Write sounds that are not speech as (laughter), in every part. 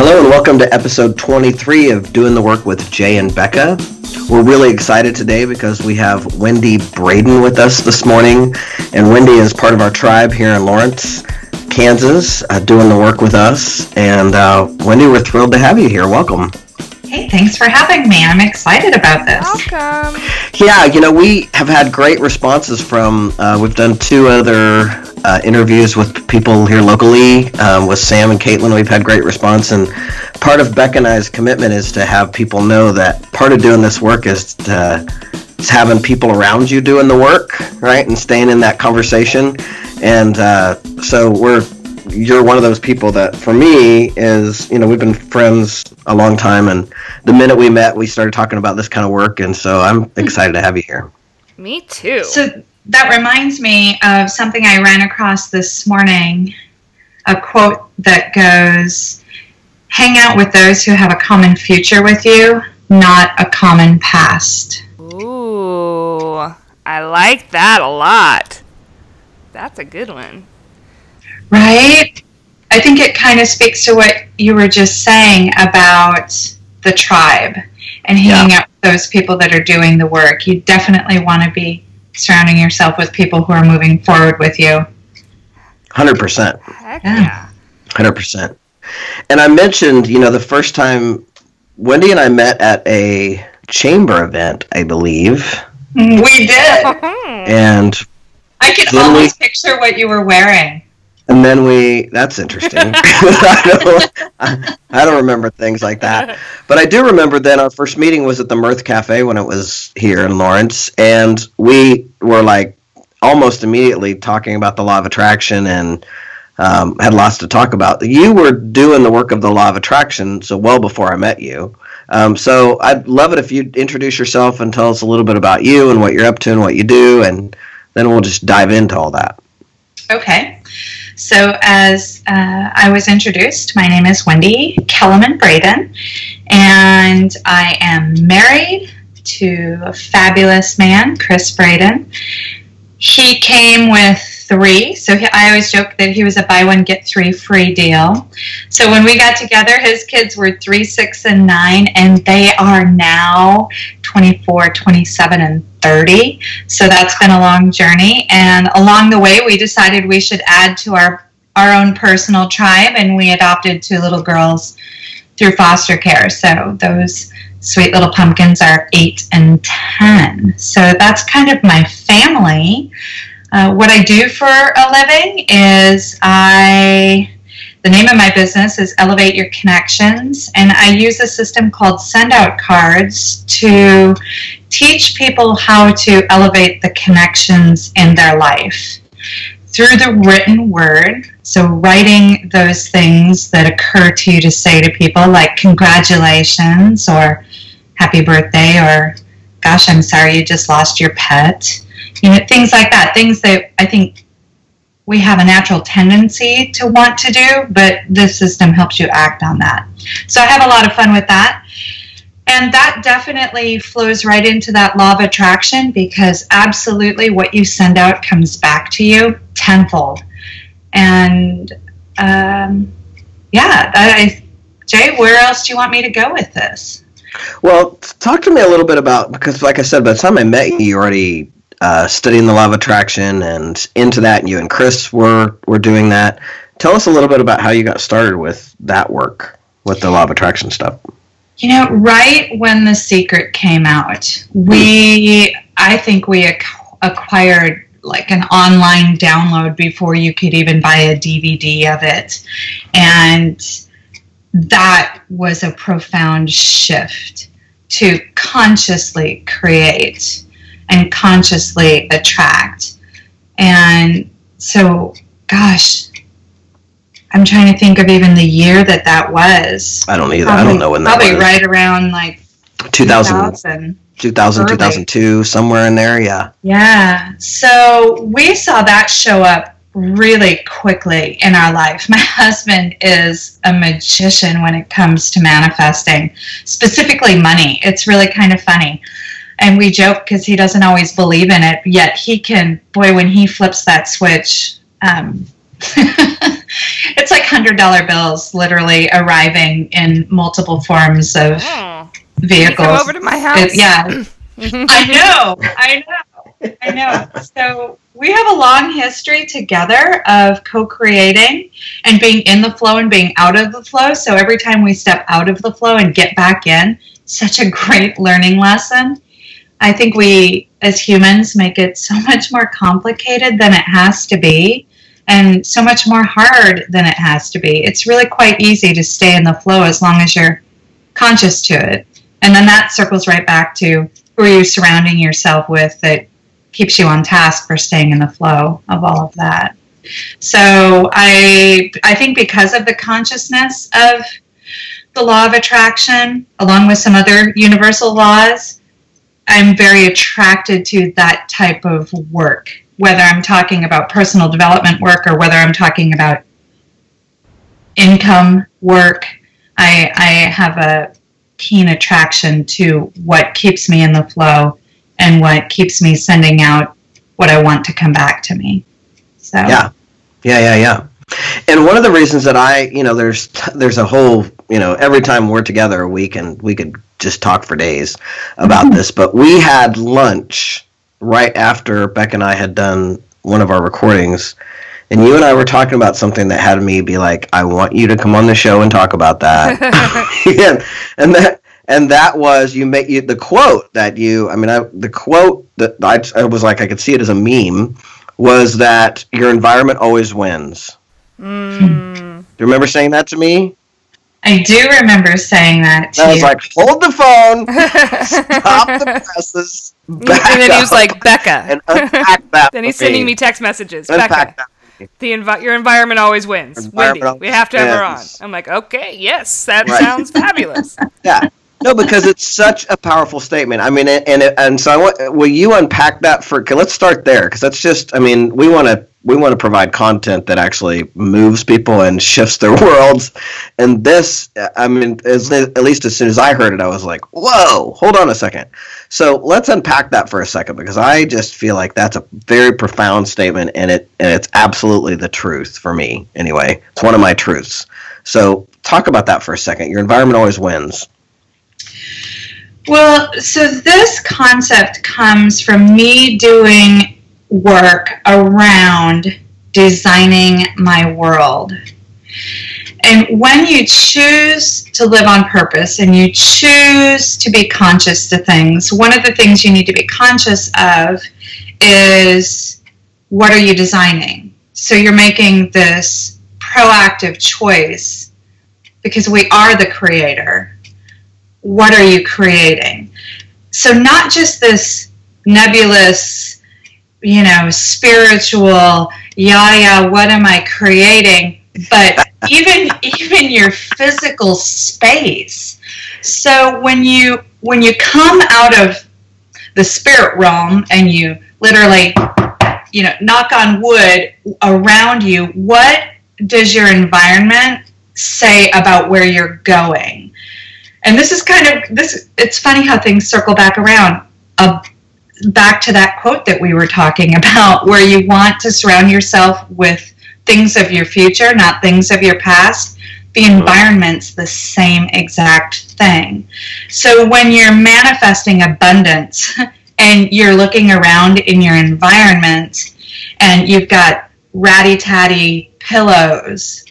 Hello and welcome to episode 23 of Doing the Work with Jay and Becca. We're really excited today because we have Wendy Braden with us this morning. And Wendy is part of our tribe here in Lawrence, Kansas, uh, doing the work with us. And uh, Wendy, we're thrilled to have you here. Welcome. Hey, thanks for having me. I'm excited about this. Welcome. Yeah, you know, we have had great responses from, uh, we've done two other uh, interviews with people here locally. Um, with Sam and Caitlin, we've had great response. And part of Beck and I's commitment is to have people know that part of doing this work is to is having people around you doing the work, right, and staying in that conversation. And uh, so we're you're one of those people that for me is you know we've been friends a long time and the minute we met we started talking about this kind of work and so i'm excited to have you here Me too. So that reminds me of something I ran across this morning a quote that goes, Hang out with those who have a common future with you, not a common past. Ooh, I like that a lot. That's a good one. Right? I think it kind of speaks to what you were just saying about the tribe and hanging out with those people that are doing the work. You definitely want to be surrounding yourself with people who are moving forward with you. 100% Heck Yeah. yeah. 100% and i mentioned you know the first time wendy and i met at a chamber event i believe mm, We did. (laughs) and I could Then we- picture what you were wearing. And then we that's interesting. (laughs) (laughs) I, don't, I, I don't remember things like that. But i do remember then our first meeting was at the mirth cafe when it was here in lawrence. And we were like almost immediately talking about the law of attraction and um, had lots to talk about. You were doing the work of the law of attraction so well before i met you. Um, so i'd love it if you'd introduce yourself and tell us a little bit about you and what you're up to and what you do and then we'll just dive into all that. Okay. So, as uh, I was introduced, my name is Wendy Kellerman Braden, and I am married to a fabulous man, Chris Braden. He came with three, so he, I always joke that he was a buy one, get three free deal. So, when we got together, his kids were three, six, and nine, and they are now 24, 27, and 30. So that's been a long journey. And along the way, we decided we should add to our, our own personal tribe, and we adopted two little girls through foster care. So those sweet little pumpkins are eight and 10. So that's kind of my family. Uh, what I do for a living is I. The name of my business is Elevate Your Connections, and I use a system called Send Out Cards to teach people how to elevate the connections in their life through the written word. So, writing those things that occur to you to say to people, like congratulations or happy birthday or gosh, I'm sorry you just lost your pet. You know, things like that. Things that I think we have a natural tendency to want to do, but this system helps you act on that. So, I have a lot of fun with that. And that definitely flows right into that law of attraction because absolutely what you send out comes back to you tenfold. And um, yeah, I, Jay, where else do you want me to go with this? Well, talk to me a little bit about because, like I said, by the time I met you, you already uh, studying the law of attraction and into that. And you and Chris were were doing that. Tell us a little bit about how you got started with that work with the law of attraction stuff. You know, right when The Secret came out, we, I think we ac- acquired like an online download before you could even buy a DVD of it. And that was a profound shift to consciously create and consciously attract. And so, gosh, I'm trying to think of even the year that that was. I don't either. I don't know when that Probably was. Probably right around like 2000, 2000. 2000 2002, somewhere in there. Yeah. Yeah. So we saw that show up really quickly in our life. My (laughs) husband is a magician when it comes to manifesting, specifically money. It's really kind of funny. And we joke because he doesn't always believe in it, yet he can, boy, when he flips that switch, um, (laughs) it's like hundred dollar bills literally arriving in multiple forms of Oh. vehicles. Over to my house. It- yeah, (laughs) I know, I know, I know. So we have a long history together of co-creating and being in the flow and being out of the flow. So every time we step out of the flow and get back in, such a great learning lesson. I think we as humans make it so (laughs) much more complicated than it has to be and so much more hard than it has to be. It's really quite easy to stay in the flow as long as you're conscious to it. And then that circles right back to who are you surrounding yourself with that keeps you on task for staying in the flow of all of that. So I I think because of the consciousness of the law of attraction, along with some other universal laws, I'm very attracted to that type of work. Whether I'm talking about personal development work or whether I'm talking about income work, I, I have a keen attraction to what keeps me in the flow and what keeps me sending out what I want to come back to me. So Yeah. Yeah, yeah, yeah. And one of the reasons that I, you know, there's there's a whole, you know, every time we're together, we can we could just talk for days about this. But we had lunch right after Beck and I had done one of our recordings, and you and I were talking about something that had me be like, I want you to come on the show and talk about that. (laughs) (laughs) and, and that and that was you make you the quote that you I mean I, the quote that I, I was like I could see it as a meme was that your environment always wins. Mm. Do you remember saying that to me? I do remember saying that to And I was you. like, hold the phone, stop the (laughs) presses, back and then he was like, Becca. and unpack that. (laughs) then he's for sending me text messages. unpack Becca, that. the envi- your environment always wins. Environment Wendy, we have to have her on. I'm like, okay, yes, that Right. sounds fabulous. (laughs) Yeah. No, because it's such a powerful statement. I mean, and and, so I want. Will you unpack that for? Let's start there because that's just. I mean, we want to we want to provide content that actually moves people and shifts their (laughs) worlds. And this, I mean, as, at least as soon as I heard it, I was like, "Whoa, hold on a second. So let's unpack that for a second because I just feel like that's a very profound statement, and it and it's absolutely the truth for me. Anyway, it's one of my truths. So talk about that for a second. Your environment always wins. Well, so this concept comes from me doing work around designing my world. And when you choose to live on purpose and you choose to be conscious to things, one of the things you need to be conscious of is what are you designing? So you're making this proactive choice because we are the creator what are you creating? So, not just this nebulous, you know, spiritual, yeah, yeah, what am I creating? But (laughs) even even your physical space. So when you when you come out of the spirit realm and you literally, you know, knock on wood around you, what does your environment say about where you're going? And this is kind of this it's funny how things circle back around uh, back to that quote that we were talking (laughs) about where you want to surround yourself with things of your future not things of your past. The environment's the same exact thing. So when you're manifesting abundance (laughs) and you're looking around in your environment and you've got ratty-tatty pillows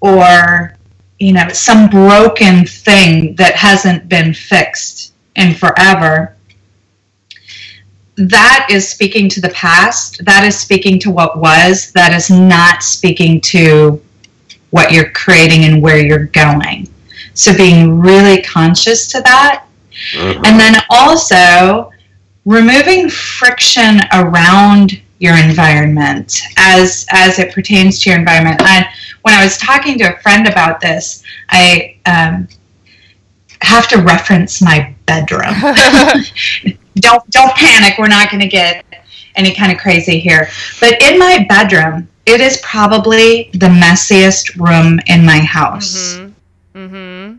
or you know, some broken thing that hasn't been fixed in forever. That is speaking to the past. That is speaking to what was. That is not speaking to what you're creating and where you're going. So being really conscious to that. Mm-hmm. And then also removing friction around your environment as as it pertains to your environment. And when I was talking to a friend about this, I um, have to reference my bedroom. (laughs) don't don't panic. We're not going to get any kind of crazy here. But in my bedroom, it is probably the messiest room in my house. Mm-hmm. Mm-hmm.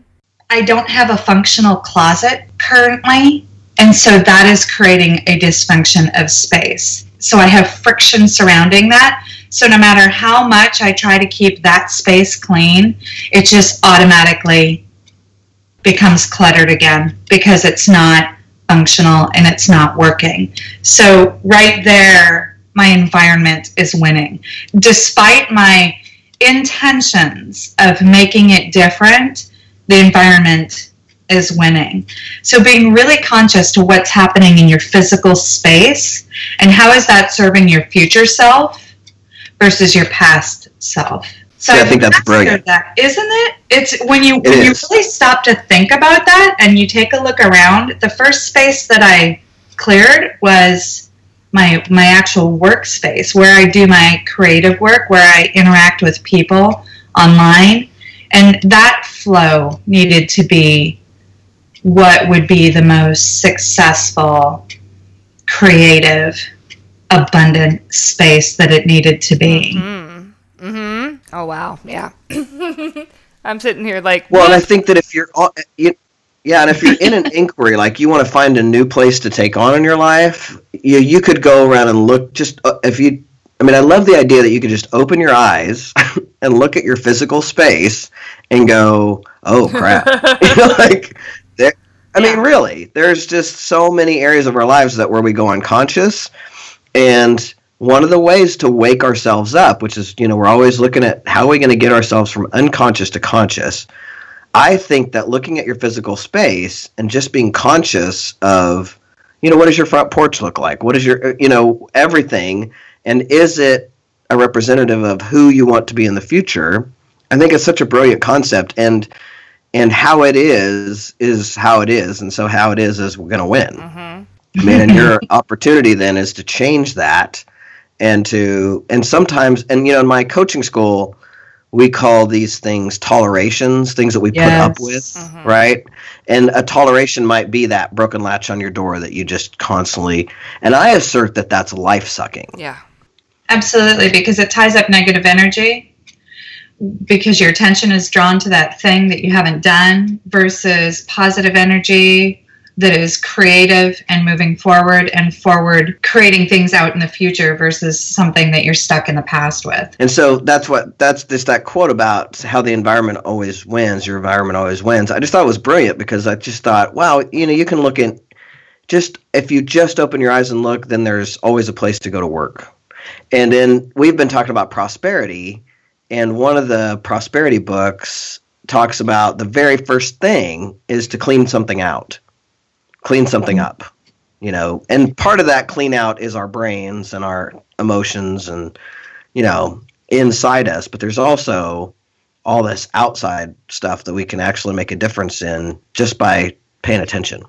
I don't have a functional closet currently, and so that is creating a dysfunction of space. So I have friction surrounding that. So no matter how much I try to keep that space clean, it just automatically becomes cluttered again because it's not functional and it's not working. So right there, my environment is winning. Despite my intentions of making it different, the environment is winning. So being really conscious to what's happening in your physical space and how is that serving your future self versus your past self. So yeah, I think that's brilliant. That, isn't it? It's when you it when is. you really stop to think about that and you take a look around. The first space that I cleared was my my actual workspace where I do my creative work, where I interact with people online, and that flow needed to be what would be the most successful, creative, abundant space that it needed to be. Mm-hmm. mm-hmm. Oh wow, yeah. (laughs) I'm sitting here like. Well, and I think that if you're, you, yeah, and if you're in an (laughs) inquiry, like you want to find a new place to take on in your life, you you could go around and look. Just uh, if you, I mean, I love the idea that you could just open your eyes (laughs) and look at your physical space and go, "Oh crap!" you know, like I mean, really, there's just so many areas of our lives that where we go unconscious, and one of the ways to wake ourselves up, which is, you know, we're always looking at how are we going to get ourselves from unconscious to conscious. I think that looking at your physical space and just being conscious of, you know, what does your front porch look like? What is your, you know, everything, and is it a representative of who you want to be in the future? I think it's such a brilliant concept, and and how it is is how it is, and so how it is is we're going to win. Mm-hmm. I mean, and your (laughs) opportunity then is to change that, and to and sometimes and you know in my coaching school we call these things tolerations, things that we yes. put up with, mm-hmm. right? And a toleration might be that broken latch on your door that you just constantly. And I assert that that's life sucking. Yeah. Absolutely, because it ties up negative energy because your attention is drawn to that thing that you haven't done versus positive energy that is creative and moving forward and forward creating things out in the future versus something that you're stuck in the past with. And so that's what that's just that quote about how the environment always wins, your environment always wins. I just thought it was brilliant because I just thought, wow, you know, you can look at just if you just open your eyes and look, then there's always a place to go to work. And then we've been talking about prosperity and one of the prosperity books talks about the very first thing is to clean something out, clean something up, you know. And part of that clean out is our brains and our emotions and, you know, inside us. But there's also all this outside stuff that we can actually make a difference in just by paying attention.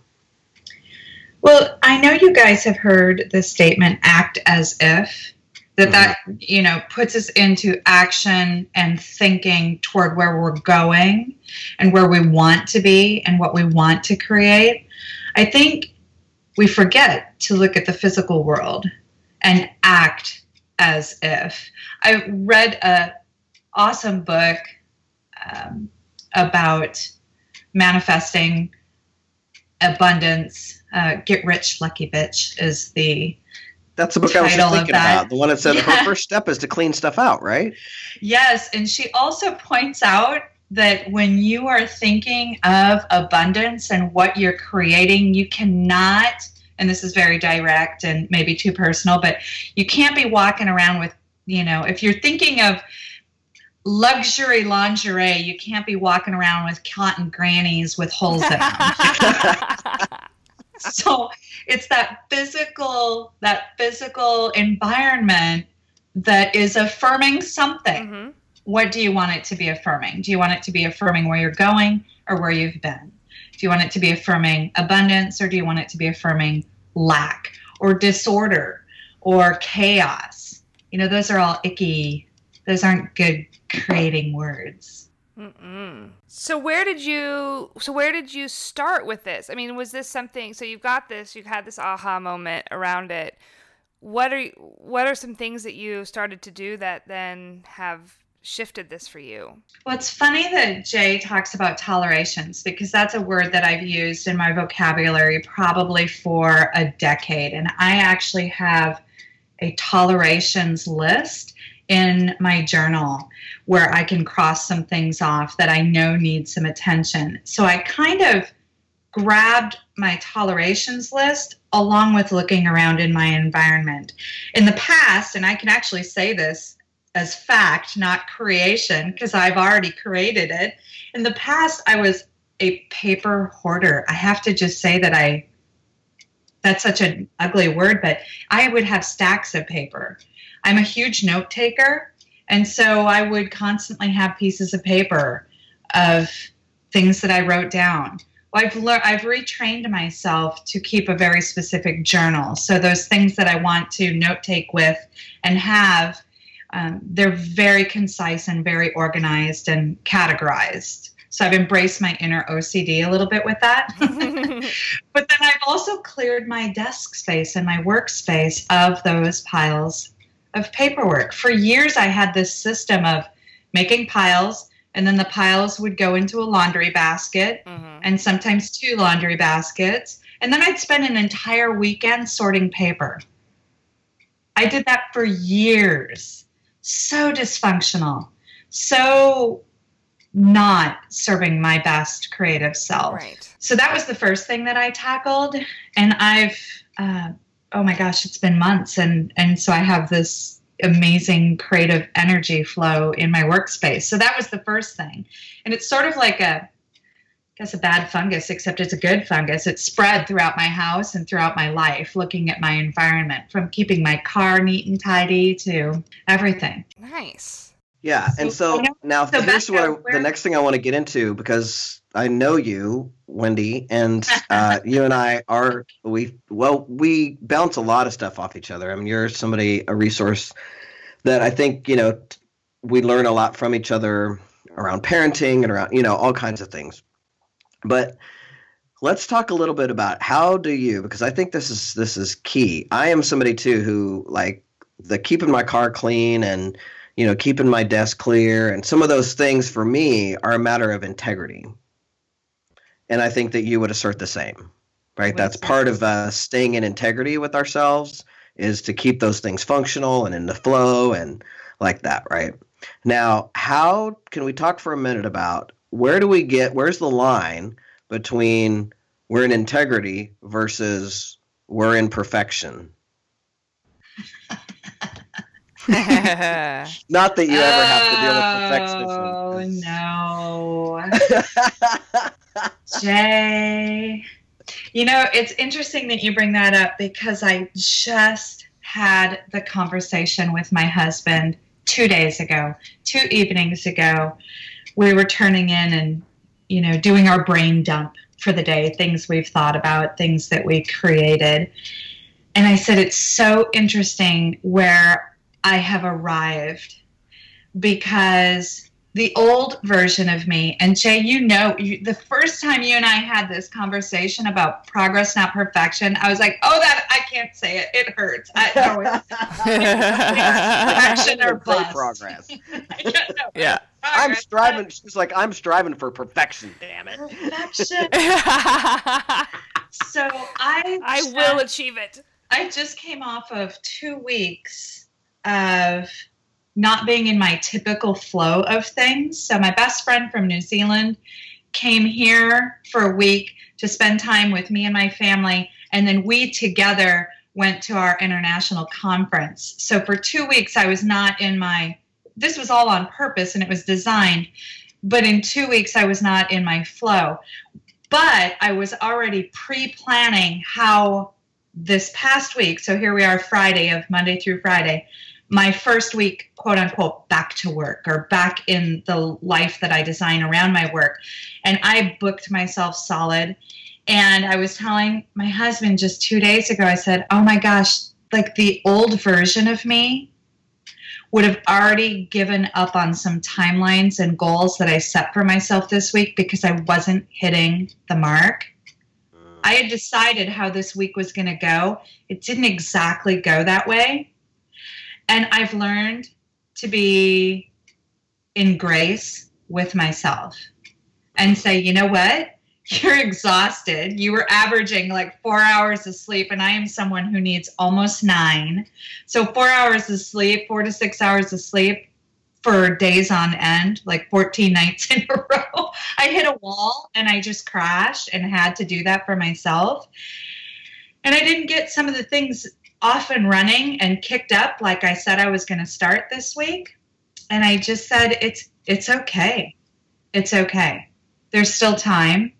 Well, I know you guys have heard the statement act as if that that mm-hmm. you know puts us into action and thinking toward where we're going and where we want to be and what we want to create i think we forget to look at the physical world and act as if i read a awesome book um, about manifesting abundance uh, get rich lucky bitch is the that's the book I was just thinking about. The one that said (laughs) yeah. her first step is to clean stuff out, right? Yes, and she also points out that when you are thinking of abundance and what you're creating, you cannot, and this is very direct and maybe too personal, but you can't be walking around with, you know, if you're thinking of luxury lingerie, you can't be walking around with cotton grannies with holes in them. (laughs) so it's that physical that physical environment that is affirming something mm-hmm. What do you want it to be affirming do you want it to be affirming where you're going or where you've been do you want it to be affirming abundance or do you want it to be affirming lack or disorder or chaos you know those are all icky those aren't good creating words Mm-mm. So where did you so where did you start with this? I mean, was this something so you've got this, you've had this aha moment around it. What are what are some things that you started to do that then have shifted this for you? Well, it's funny that Jay talks about tolerations because that's a word that I've used in my vocabulary probably for a decade and I actually have a tolerations list in my journal where I can cross some things off that I know need some attention. So I kind of grabbed my tolerations list along with looking around in my environment. In the past, and I can actually say this as fact, not creation, because I've already created it. In the past, I was a paper hoarder. I have to just say that I that's such an ugly word, but I would have stacks of paper. I'm a huge note taker, and so I would constantly have pieces of paper of things that I wrote down. Well, I've learned, I've retrained myself to keep a very specific journal. So those things that I want to note take with and have, um, they're very concise and very organized and categorized. So I've embraced my inner OCD a little bit with that. (laughs) but then I've also cleared my desk space and my workspace of those piles of paperwork. For years, I had this system of making piles, and then the piles would go into a laundry basket, mm-hmm. and sometimes two laundry baskets. And then I'd spend an entire weekend sorting paper. I did that for years. So dysfunctional. So not serving my best creative self. Right. So that was the first thing that I tackled, and I've uh, oh my gosh, it's been months, and and so I have this amazing creative energy flow in my workspace. So that was the first thing, and it's sort of like a guess a bad fungus, except it's a good fungus. It's spread throughout my house and throughout my life, looking at my environment, from keeping my car neat and tidy to everything. Nice. Yeah, and so now so here's what I, the next thing I want to get into because I know you, Wendy, and (laughs) uh, you and I are we well we bounce a lot of stuff off each other. I mean, you're somebody a resource that I think you know we learn a lot from each other around parenting and around you know all kinds of things. But let's talk a little bit about how do you because I think this is this is key. I am somebody too who like the keeping my car clean and you know, keeping my desk clear, and some of those things for me are a matter of integrity. And I think that you would assert the same, right? That's part of uh, staying in integrity with ourselves is to keep those things functional and in the flow and like that, right? Now, how can we talk for a minute about where do we get, where's the line between we're in integrity versus we're in perfection? (laughs) Not that you ever have to deal with oh, perfectionism. Oh no, (laughs) Jay. You know, it's interesting that you bring that up because I just had the conversation with my husband two days ago, two evenings ago. We were turning in and, you know, doing our brain dump for the day, things we've thought about, things that we created. And I said, it's so interesting where I have arrived because the old version of me, and Jay, you know, you, the first time you and I had this conversation about progress, not perfection, I was like, oh, that, I can't say it. It hurts. I know it's (laughs) perfection or bust. Progress. (laughs) yeah. I'm striving. She's like, I'm striving for perfection. Damn it. Perfection. (laughs) (laughs) so I. I will achieve it. I just came off of two weeks of not being in my typical flow of things. So, my best friend from New Zealand came here for a week to spend time with me and my family. And then we together went to our international conference. So, for two weeks, I was not in my, this was all on purpose and it was designed. But in two weeks, I was not in my flow. But I was already pre planning how this past week, so here we are Friday of Monday through Friday, my first week, quote unquote, back to work or back in the life that I design around my work. And I booked myself solid. And I was telling my husband just two days ago, I said, oh my gosh, like the old version of me would have already given up on some timelines and goals that I set for myself this week because I wasn't hitting the mark. I had decided how this week was going to go. It didn't exactly go that way. And I've learned to be in grace with myself and say, you know what? (laughs) you're exhausted. You were averaging like four hours of sleep, and I am someone who needs almost nine. So, four hours of sleep, four to six hours of sleep for days on end, like 14 (laughs) nights in a row. I hit a wall and I just crashed and had to do that for myself. And I didn't get some of the things off and running and kicked up like I said I was going to start this week. And I just said, it's, it's okay. It's okay. There's still time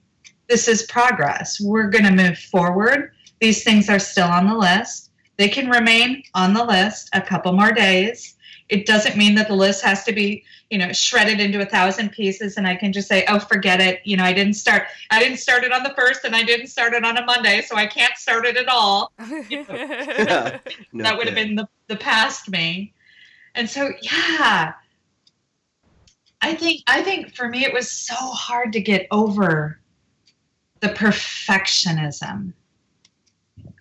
this is progress. We're going to move forward. These things are still on the list. They can remain on the list a couple more days. It doesn't mean that the list has to be, you know, shredded into a thousand pieces and I can just say, oh, forget it. You know, I didn't start, I didn't start it on the first and I didn't start it on a Monday, so I can't start it at all. (laughs) You know, (laughs) no that would have been the, the past me. And so, yeah, I think, I think for me, it was so hard to get over the perfectionism.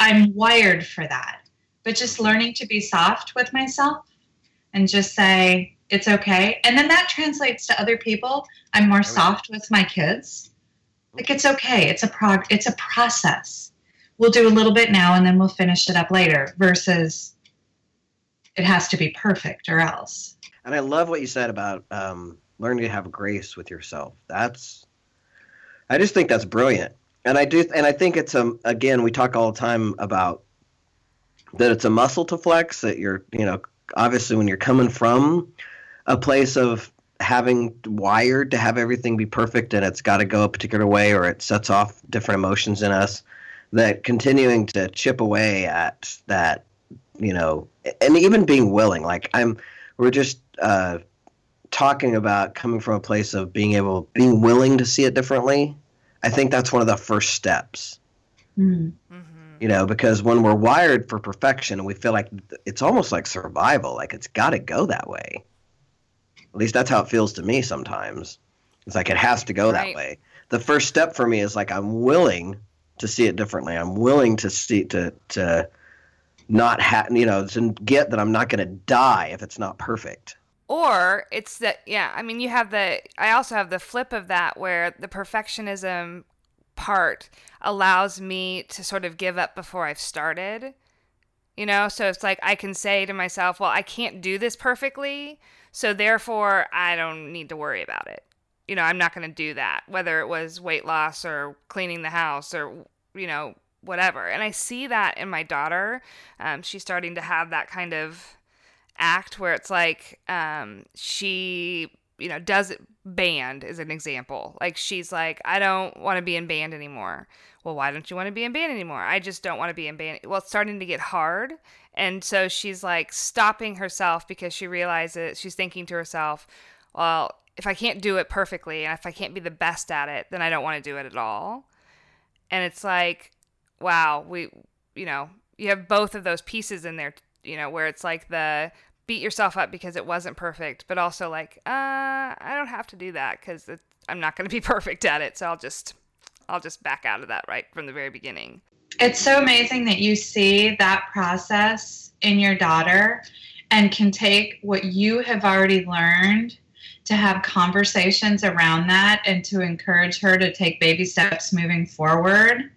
I'm wired for that. But just learning to be soft with myself and just say, it's okay. And then that translates to other people. I'm more soft with my kids. Like it's okay. It's a prog it's a process. We'll do a little bit now and then we'll finish it up later versus it has to be perfect or else. And I love what you said about um, learning to have grace with yourself. That's I just think that's brilliant, and I do, and I think it's um again we talk all the time about that it's a muscle to flex. That you're you know obviously when you're coming from a place of having wired to have everything be perfect and it's got to go a particular way or it sets off different emotions in us that continuing to chip away at that you know and even being willing like i'm we're just uh talking about coming from a place of being able being willing to see it differently i think that's one of the first steps. Mm-hmm. you know because when we're wired for perfection and we feel like it's almost like survival like it's got to go that way. At least that's how it feels to me sometimes. It's like it has to go right. that way. The first step for me is like i'm willing to see it differently. I'm willing to see to to not have you know to get that i'm not going to die if it's not perfect or it's that yeah i mean you have the i also have the flip of that where the perfectionism part allows me to sort of give up before i've started you know? So it's like i can say to myself well i can't do this perfectly so therefore i don't need to worry about it. You know i'm not going to do that whether it was weight loss or cleaning the house or you know whatever. And i see that in my daughter. Um, she's starting to have that kind of act where it's like um, she you know does it band is an example. Like she's like i don't want to be in band anymore. Well why don't you want to be in band anymore? I just don't want to be in band. Well it's starting to get hard and so she's like stopping herself because she realizes she's thinking to herself well if i can't do it perfectly and if i can't be the best at it then i don't want to do it at all. And it's like wow we you know you have both of those pieces in there you know where it's like the beat yourself up because it wasn't perfect, but also like, uh, I don't have to do that because I'm not going to be (laughs) perfect at it. So I'll just, I'll just back out of that right from the very beginning. It's so amazing that you see that process in your daughter and can take what you have already learned to have conversations around that and to encourage her to take baby steps moving forward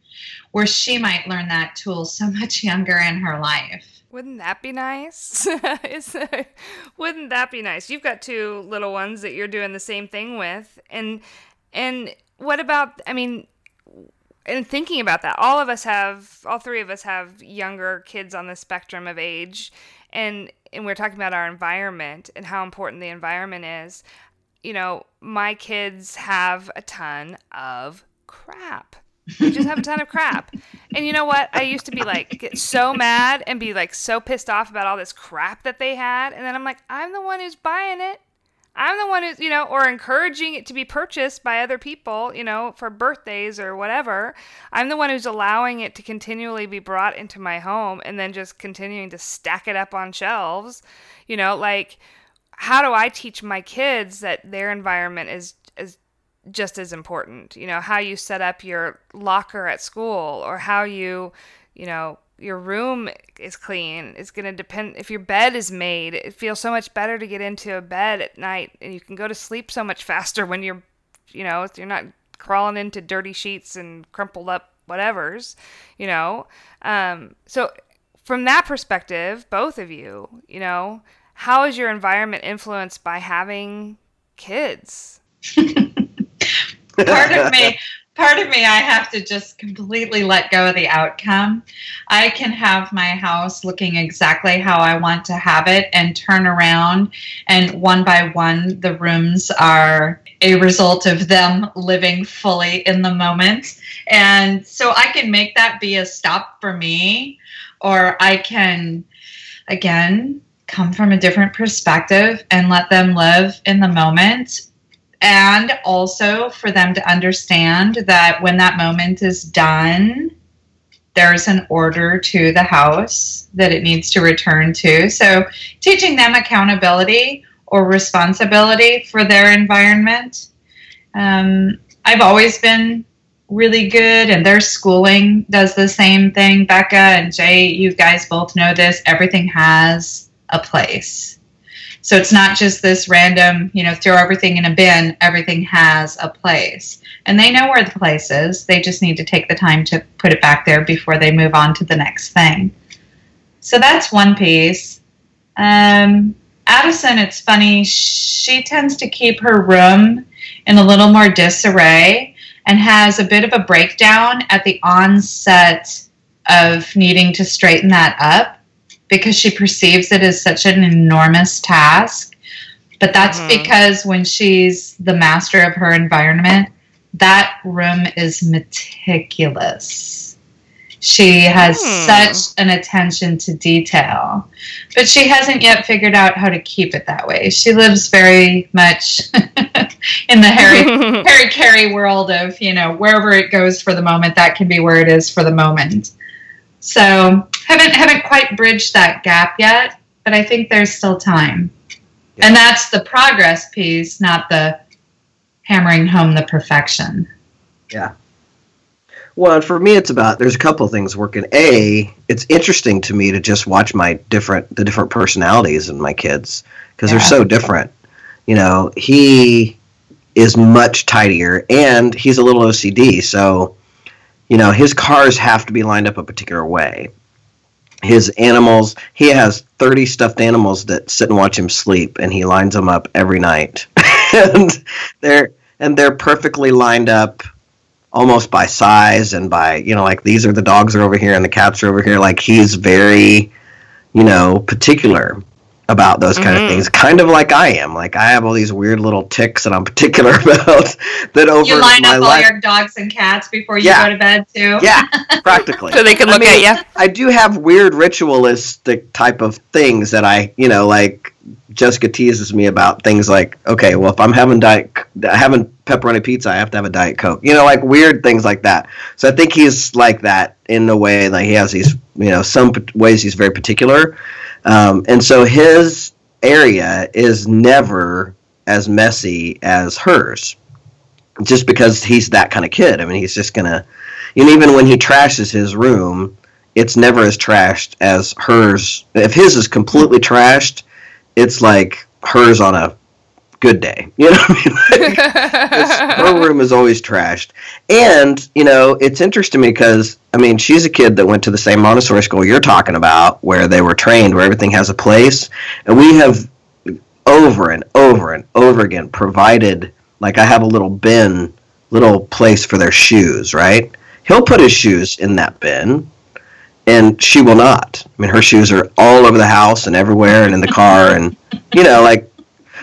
where she might learn that tool so much (laughs) younger in her life wouldn't that be nice? (laughs) Wouldn't that be nice? You've got two little ones that you're doing the same thing with, and and what about? I mean, and thinking about that, all of us have, all three of us have younger kids on the spectrum of age, and and we're talking about our environment and how important the environment is. You know, my kids have a ton of crap we just have a ton of crap. And you know what? I used to be like get so mad and be like so pissed off about all this crap that they had, and then I'm like, I'm the one who's buying it. I'm the one who's, you know, or encouraging it to be purchased by other people, you know, for birthdays or whatever. I'm the one who's allowing it to continually be brought into my home and then just continuing to stack it up on shelves. You know, like how do I teach my kids that their environment is is just as important. You know, how you set up your locker at school or how you, you know, your room is clean is going to depend if your bed is made it feels so much better to get into a bed at night and you can go to sleep so much (laughs) faster when you're you know you're not crawling into dirty sheets and crumpled up whatevers, you know. Um, so from that perspective, both of you, you know, how is your environment influenced by having kids? (laughs) part of me (laughs) part of me I have to just completely let go of the outcome. I can have my house looking exactly how I want to have it and turn around and one by one the rooms are a result of them living fully in the moment. And so I can make that be a stop for me or I can again come from a different perspective and let them live in the moment and also for them to understand that when that moment is done, there's an order to the house that it needs to return to. So, teaching them accountability or responsibility for their environment. Um, I've always been really good, and their schooling does the same thing. Becca and Jay, you guys both know this. Everything has a place. So it's not just this random, you know, throw everything in a bin, everything has a place. And they know where the place is. They just need to take the time to put it back there before they move on to the next thing. So that's one piece. Um, Addison, it's funny, she tends to keep her room in a little more disarray and has a bit of a breakdown at the onset of needing to straighten that up because she perceives it as such an enormous task. But that's mm-hmm. because when she's the master of her environment, that room is meticulous. She has mm. such an attention to detail, but she hasn't yet figured out how to keep it that way. She lives very much (laughs) in the Harry (laughs) Harry Carey world of you know wherever it goes for the moment, that can be where it is for the moment. So haven't haven't quite bridged that gap yet, but I think there's still time. Yeah. And that's the progress piece, not the hammering home the perfection. Yeah. Well, for me, it's about there's a couple of things working. A, it's interesting to me to just watch my different the different personalities in my kids because yeah. they're so different. You know, he is much tidier and he's a little OCD, so you know, his cars have to be lined up a particular way. His animals, he has 30 stuffed animals that sit and watch him sleep and he lines them up every night. (laughs) and they're and they're perfectly lined up almost by size and by, you know, like these are the dogs are over here and the cats are over here like he's very, you know, particular about those kind mm-hmm. of things, kind of like I am. Like I have all these weird little ticks that I'm particular (laughs) about. that over you line up all your dogs and cats before you yeah. go to bed too. Yeah, (laughs) practically. so they can look I mean, at you. I do have weird ritualistic type of things that I, you know, like Jessica teases me about things like, okay, well, if I'm having diet, having pepperoni pizza, I have to have a diet coke. You know, like weird things like that. So I think he's like that in a way. Like he has these, you know, some ways he's very particular um, and so his area is never as messy as hers, just because he's that kind of kid. I mean, he's just gonna, and even when he trashes his room, it's never as trashed as hers. If his is completely trashed, it's like hers on a good day. (laughs) You know I mean? Like, (laughs) her room is always trashed. And, you know, it's interesting because, I mean, she's a kid that went to the same Montessori school you're talking about, where they were trained, where everything has a place. And we have over and over and over again provided, like, I have a little bin, little place for their shoes, right? He'll put his shoes in that bin. And she will not. I mean, her shoes are all over the house and everywhere and in the car. And, you know, like,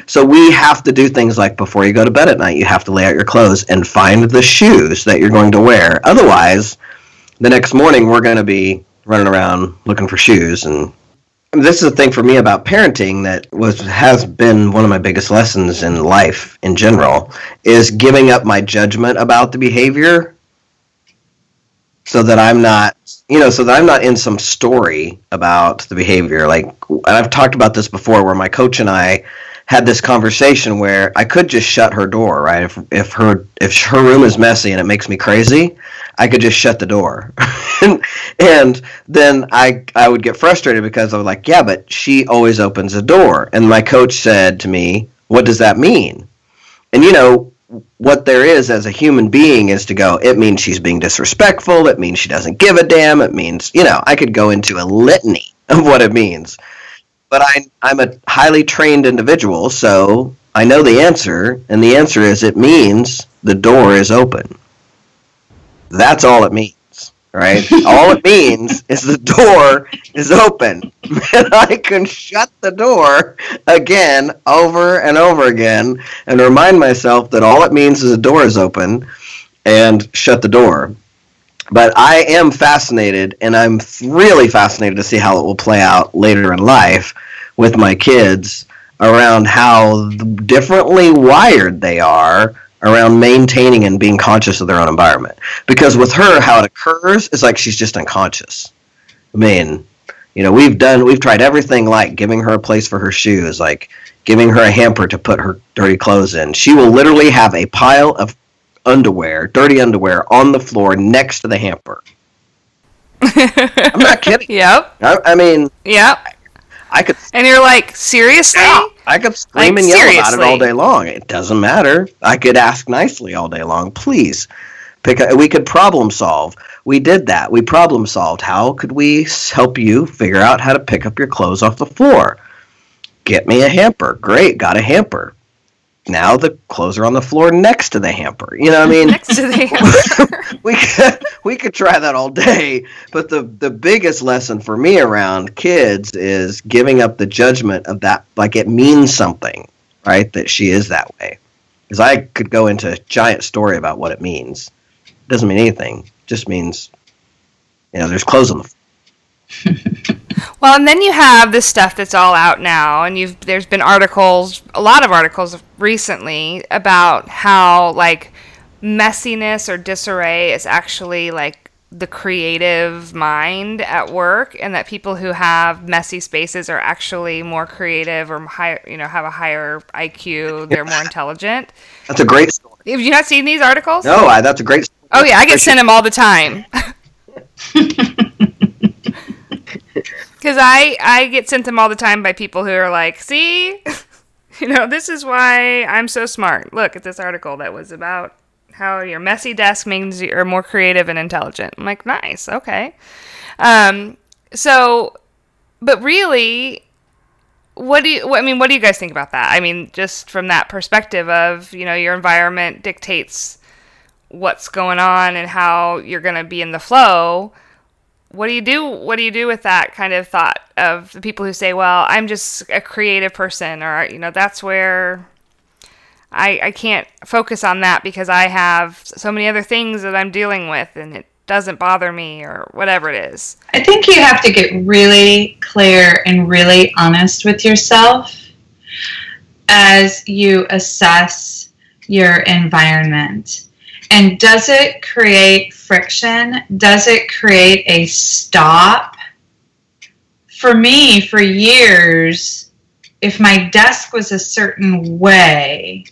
so we have to do things like before you go to bed at night, you have to lay out your clothes and find the shoes that you're going to wear. Otherwise, the next morning we're going to be running around looking for shoes and this is the thing for me about parenting that was has been one of my biggest lessons in life in general is giving up my judgment about the behavior so that I'm not you know so that I'm not in some story about the behavior like I've talked about this before where my coach and I had this conversation where I could just shut her door, right? If if her if her room is messy and it makes me crazy, I could just shut the door. (laughs) and, and then I I would get frustrated because I was like, yeah, but she always opens the door. And my coach said to me, "What does that mean?" And you know, what there is as a human being is to go, it means she's being disrespectful. It means she doesn't give a damn. It means, you know, I could go into a litany of what it means. But I, I'm a highly trained individual, so I know the answer. And the answer is it means the door is open. That's all it means right? (laughs) All it means is the door is open. And (laughs) I can shut the door again over and over again and remind myself that all it means is the door is open and shut the door. But I am fascinated, and I'm really fascinated to see how it will play out later in life with my kids around how differently wired they are around maintaining and being conscious of their own environment. Because with her, how it occurs is like she's just unconscious. I mean, you know, we've done, we've tried everything like giving her a place for her shoes, like giving her a hamper to put her dirty clothes in. She will literally have a pile of underwear, dirty underwear, on the floor next to the hamper. I'm not kidding. (laughs) Yep. I, I mean, yep. I could. And you're like, seriously? I could scream Like, and yell about it all day long. It doesn't matter. I could ask nicely all day long. Please, pick. A, we could problem solve. We did that. We problem solved. How could we help you figure out how to pick up your clothes off the floor? Get me a hamper. Great, got a hamper. Now the clothes are on the floor next to the hamper. You know what I mean? Next to the hamper. (laughs) we could we could try that all day, but the the biggest lesson for me around kids is giving up the judgment of that like it means something, right? That she is that way. Because I could go into a giant story about what it means. It doesn't mean anything. It just means you know, there's clothes on the (laughs) Well, and then you have this stuff that's all out now, and you've there's been articles, a lot of articles recently about how like messiness or disarray is actually like the creative mind at work, and that people who have messy spaces are actually more creative or higher, you know, have a higher IQ, they're more (laughs) intelligent. That's a great story. Have you not seen these articles? No, I, that's a great story. Oh yeah, I get sent them all the time. (laughs) (laughs) Because I I get sent them all the time by people who are like, see, (laughs) you know, this is why I'm so smart. Look at this article that was about how your messy desk means you're more creative and intelligent. I'm like, nice, okay. Um, so, but really, what do you? what- I mean, what do you guys think about that? I mean, just from that perspective of you know your environment dictates what's going on and how you're going to be in the flow what do you do what do you do with that kind of thought of the people who say well i'm just a creative person or you know that's where i i can't focus on that because i have so many other things that i'm dealing with and it doesn't bother me or whatever it is I think you have to get really clear and really honest with yourself as you assess your environment. And does it create friction? Does it create a stop? For me, for years, if my desk was a certain way,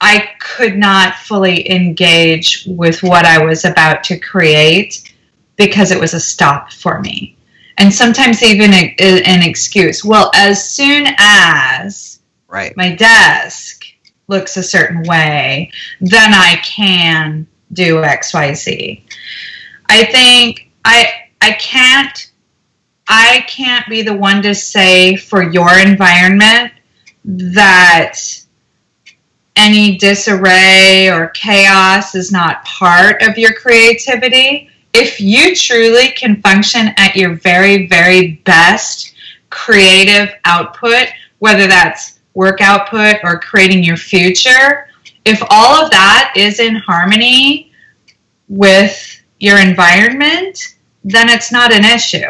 I could not fully engage with what I was about to create because it was a stop for me. And sometimes even a, an excuse. Well, as soon as Right. my desk looks a certain way, then I can do XYZ. I think I I can't I can't be the one to say for your environment that any disarray or chaos is not part of your creativity. If you truly can function at your very, very best creative output, whether that's work output or creating your future, if all of that is in harmony with your environment, then it's not an issue.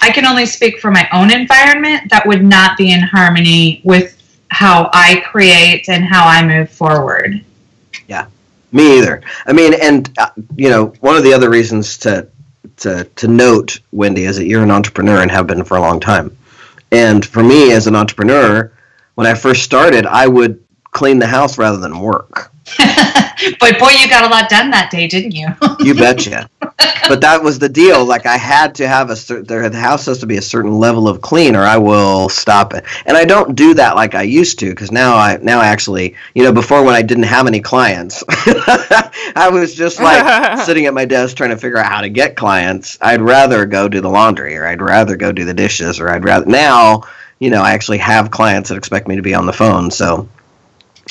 I can only speak for my own environment that would not be in harmony with how I create and how I move forward. Yeah, me either. I mean, and uh, you know, one of the other reasons to to to note, Wendy, is that you're an entrepreneur and have been for a long time. And for me, as an entrepreneur, when I first started, I would clean the house rather than work. (laughs) but boy, you got a lot done that day, didn't you? you betcha. (laughs) But that was the deal. Like I had to have a certain. The house has to be a certain level of clean, or I will stop it. And I don't do that like I used to, because now I now I actually, you know, before when I didn't have any clients, (laughs) I was just like sitting at my desk trying to figure out how to get clients. I'd rather go do the laundry, or I'd rather go do the dishes, or I'd rather now. You know, I actually have clients that expect me to be on the phone, so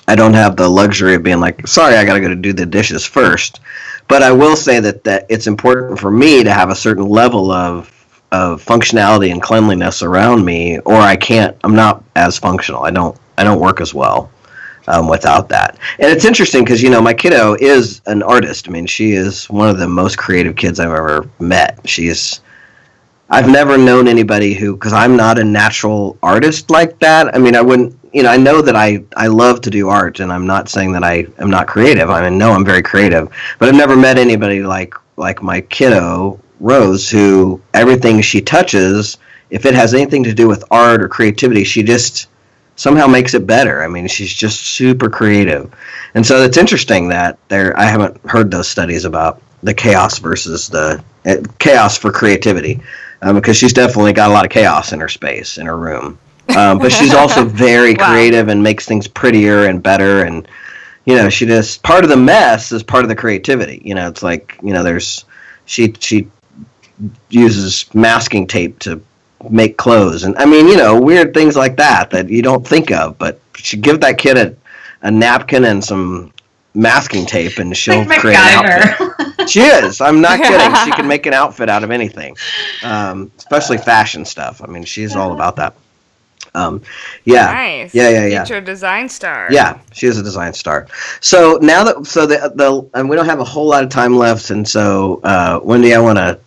I don't have the luxury of being like, sorry, I got to go to do the dishes first. But I will say that, that it's important for me to have a certain level of of functionality and cleanliness around me, or I can't. I'm not as functional. I don't. I don't work as well um, without that. And it's interesting because you know my kiddo is an artist. I mean, she is one of the most creative kids I've ever met. She's I've never known anybody who, because I'm not a natural artist like that. I mean, I wouldn't you know, I know that I, I love to do art, and I'm not saying that I am not creative. I mean, no, I'm very creative, but I've never met anybody like like my kiddo Rose, who everything she touches, if it has anything to do with art or creativity, she just somehow makes it better. I mean, she's just super creative, and so it's interesting that there. I haven't heard those studies about the chaos versus the chaos for creativity, um, because she's definitely got a lot of chaos in her space in her room. Um, but she's also (laughs) very wow. creative and makes things prettier and better. And you know, she just part of the mess is part of the creativity. You know, it's like you know, there's she she uses masking tape to make clothes, and I mean, you know, weird things like that that you don't think of. But she give that kid a, a napkin and some masking tape and she'll like create an outfit. She is. I'm not kidding. She can (laughs) make an outfit out of anything, um, especially fashion stuff. I mean, she's all about that. Um, yeah, nice. yeah, yeah, yeah. Future design star. Yeah, she is a design star. So now that so the the and we don't have a whole lot of time left, and so uh, Wendy, I want to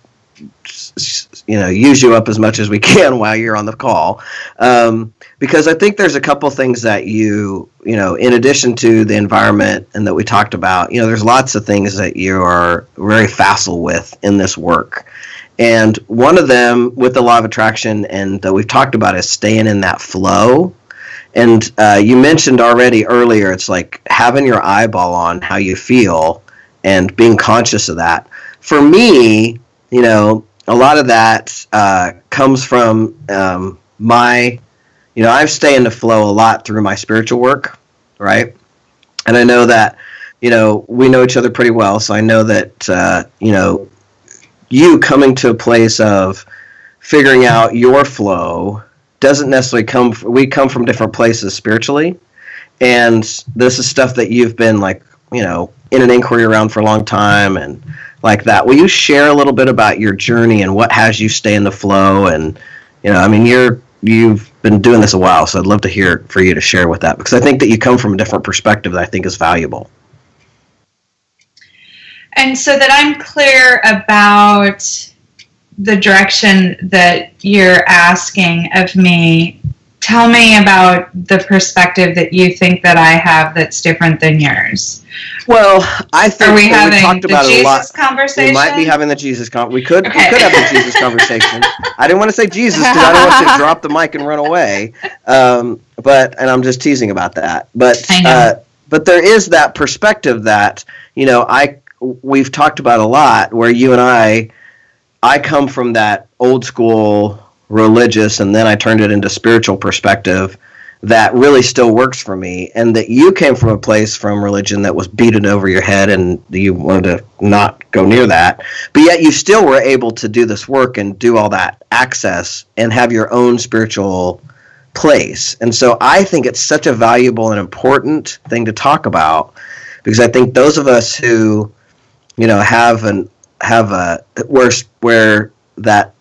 you know use you up as much as we can (laughs) while you're on the call um, because i think there's a couple things that you you know in addition to the environment and that we talked about you know there's lots of things that you are very facile with in this work and one of them with the law of attraction and that we've talked about is staying in that flow. And uh, you mentioned already earlier, it's like having your eyeball on how you feel and being conscious of that. For me, you know, a lot of that uh, comes from um, my, you know, I stay in the flow a lot through my spiritual work, right? And I know that, you know, we know each other pretty well, so I know that, uh, you know, you coming to a place of figuring out your flow doesn't necessarily come we come from different places spiritually and this is stuff that you've been like you know in an inquiry around for a long time and like that. Will you share a little bit about your journey and what has you stay in the flow? And you know i mean you're you've been doing this a while so i'd love to hear for you to share with that because i think that you come from a different perspective that i think is valuable. And so that I'm clear about the direction that you're asking of me, tell me about the perspective that you think that I have that's different than yours. Well, I think Are we we talked about a lot. conversation. We might be having the Jesus con. We could Okay. we could have the Jesus conversation. (laughs) I didn't want to say Jesus because I don't want to drop the mic and run away. (laughs) Um, but and I'm just teasing about that. But Uh, but there is that perspective that you know I we've talked about a lot where you and I I come from that old school religious and then I turned it into spiritual perspective that really still works for me and that you came from a place from religion that was beaten over your head and you wanted to not go near that but yet you still were able to do this work and do all that access and have your own spiritual place. And so I think it's such a valuable and important thing to talk about because I think those of us who you know have an have a where where that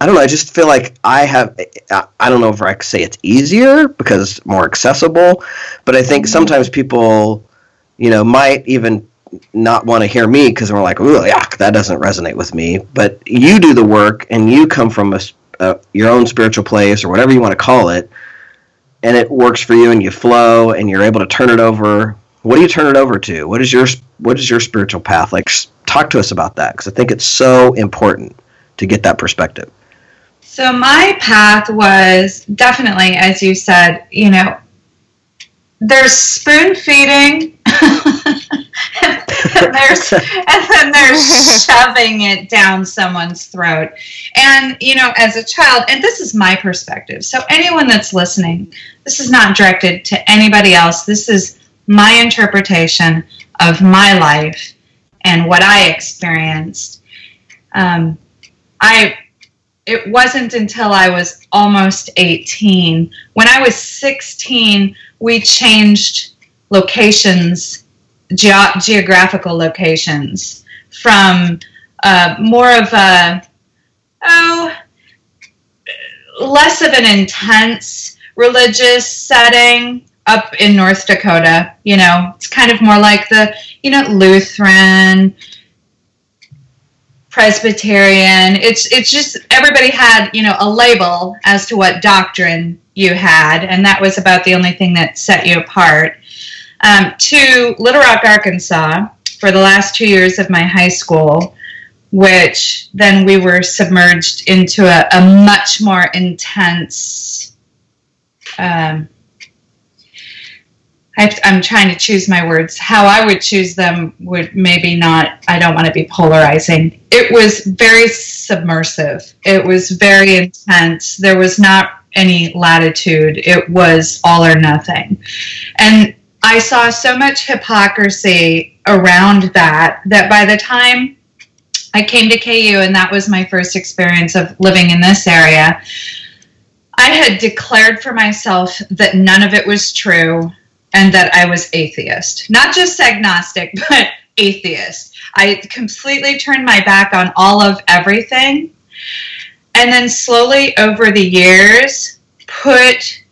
I don't know. I just feel like I have. I don't know if I could say it's easier because it's more accessible, but I think sometimes people, you know, might even not want to hear me because we're like, "Ooh, yeah, that doesn't resonate with me." But you do the work, and you come from a, uh, your own spiritual place or whatever you want to call it, and it works for you, and you flow, and you're able to turn it over. What do you turn it over to? What is your what is your spiritual path like? Talk to us about that because I think it's so important to get that perspective. So my path was definitely, as you said, you know, there's spoon feeding (laughs) then there's and then there's shoving it down someone's throat. And you know, as a child, and this is my perspective. So anyone that's listening, this is not directed to anybody else. This is my interpretation of my life and what I experienced. Um, I it wasn't until I was almost 18. When I was 16, we changed locations, ge- geographical locations, from uh, more of a, oh, less of an intense religious setting up in North Dakota. You know, it's kind of more like the, you know, Lutheran, Presbyterian. It's it's just everybody had you know a label as to what doctrine you had, and that was about the only thing that set you apart. Um, to Little Rock, Arkansas, for the last two years of my high school, which then we were submerged into a, a much more intense um, I, am trying to choose my words. How I would choose them would maybe not, I don't want to be polarizing. It was very submersive. It was very intense. There was not any latitude. It was all or nothing. And I saw so much hypocrisy around that that by the time I came to KU, and that was my first experience of living in this area, I had declared for myself that none of it was true and that I was atheist. Not just agnostic, (laughs) but atheist. I completely turned my back on all of everything. And then slowly over the years, put